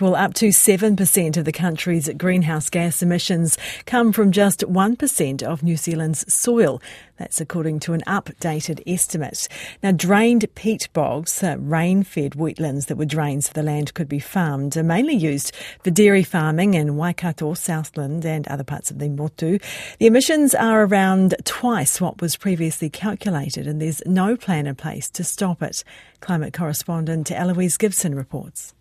Well, up to 7% of the country's greenhouse gas emissions come from just 1% of New Zealand's soil. That's according to an updated estimate. Now, drained peat bogs, uh, rain fed wetlands that were drained so the land could be farmed, are mainly used for dairy farming in Waikato, Southland, and other parts of the Motu. The emissions are around twice what was previously calculated, and there's no plan in place to stop it. Climate correspondent Eloise Gibson reports.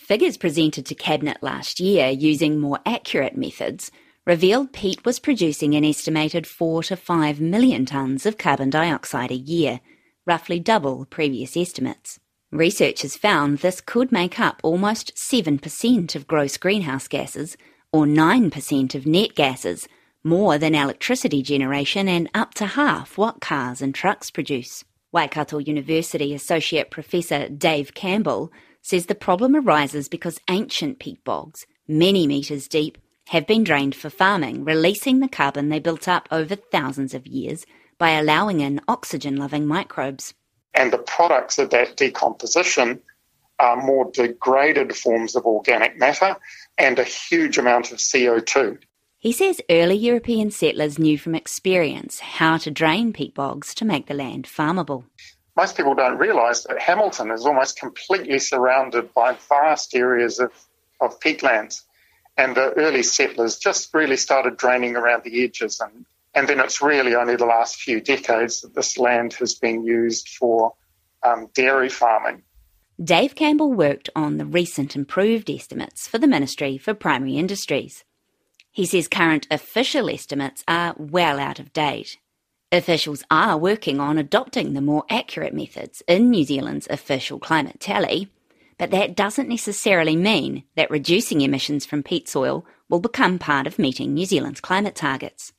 Figures presented to Cabinet last year using more accurate methods revealed peat was producing an estimated 4 to 5 million tonnes of carbon dioxide a year, roughly double previous estimates. Researchers found this could make up almost 7% of gross greenhouse gases, or 9% of net gases, more than electricity generation and up to half what cars and trucks produce. Waikato University Associate Professor Dave Campbell says the problem arises because ancient peat bogs, many metres deep, have been drained for farming, releasing the carbon they built up over thousands of years by allowing in oxygen loving microbes. And the products of that decomposition are more degraded forms of organic matter and a huge amount of CO2. He says early European settlers knew from experience how to drain peat bogs to make the land farmable most people don't realise that Hamilton is almost completely surrounded by vast areas of, of peatlands. And the early settlers just really started draining around the edges. And, and then it's really only the last few decades that this land has been used for um, dairy farming. Dave Campbell worked on the recent improved estimates for the Ministry for Primary Industries. He says current official estimates are well out of date Officials are working on adopting the more accurate methods in New Zealand's official climate tally, but that doesn't necessarily mean that reducing emissions from peat soil will become part of meeting New Zealand's climate targets.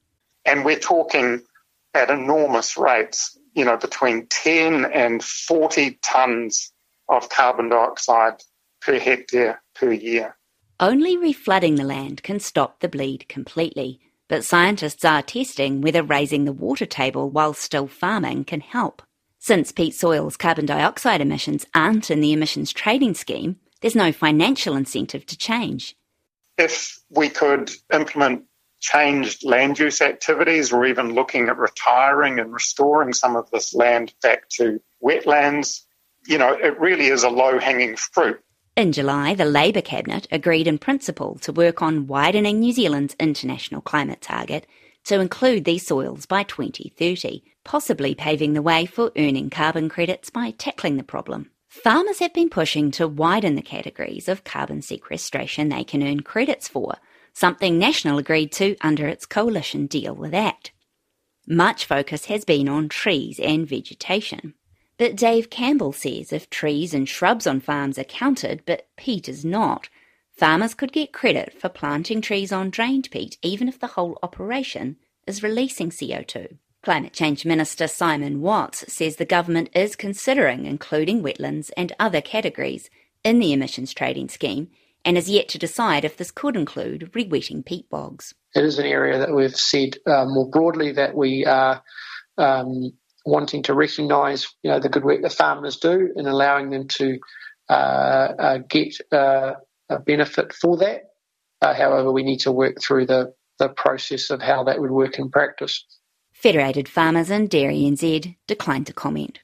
And we're talking at enormous rates, you know, between 10 and 40 tonnes of carbon dioxide per hectare per year. Only reflooding the land can stop the bleed completely, but scientists are testing whether raising the water table while still farming can help. Since peat soil's carbon dioxide emissions aren't in the emissions trading scheme, there's no financial incentive to change. If we could implement changed land use activities or even looking at retiring and restoring some of this land back to wetlands, you know, it really is a low hanging fruit. In July, the Labour Cabinet agreed in principle to work on widening New Zealand's international climate target to include these soils by 2030, possibly paving the way for earning carbon credits by tackling the problem. Farmers have been pushing to widen the categories of carbon sequestration they can earn credits for, something National agreed to under its Coalition Deal with Act. Much focus has been on trees and vegetation. But Dave Campbell says if trees and shrubs on farms are counted, but peat is not, farmers could get credit for planting trees on drained peat even if the whole operation is releasing CO2. Climate Change Minister Simon Watts says the government is considering including wetlands and other categories in the emissions trading scheme and is yet to decide if this could include re-wetting peat bogs. It is an area that we've said uh, more broadly that we are um, wanting to recognise you know the good work the farmers do and allowing them to uh, uh, get uh, a benefit for that. Uh, however, we need to work through the the process of how that would work in practice. Federated Farmers and Dairy NZ declined to comment.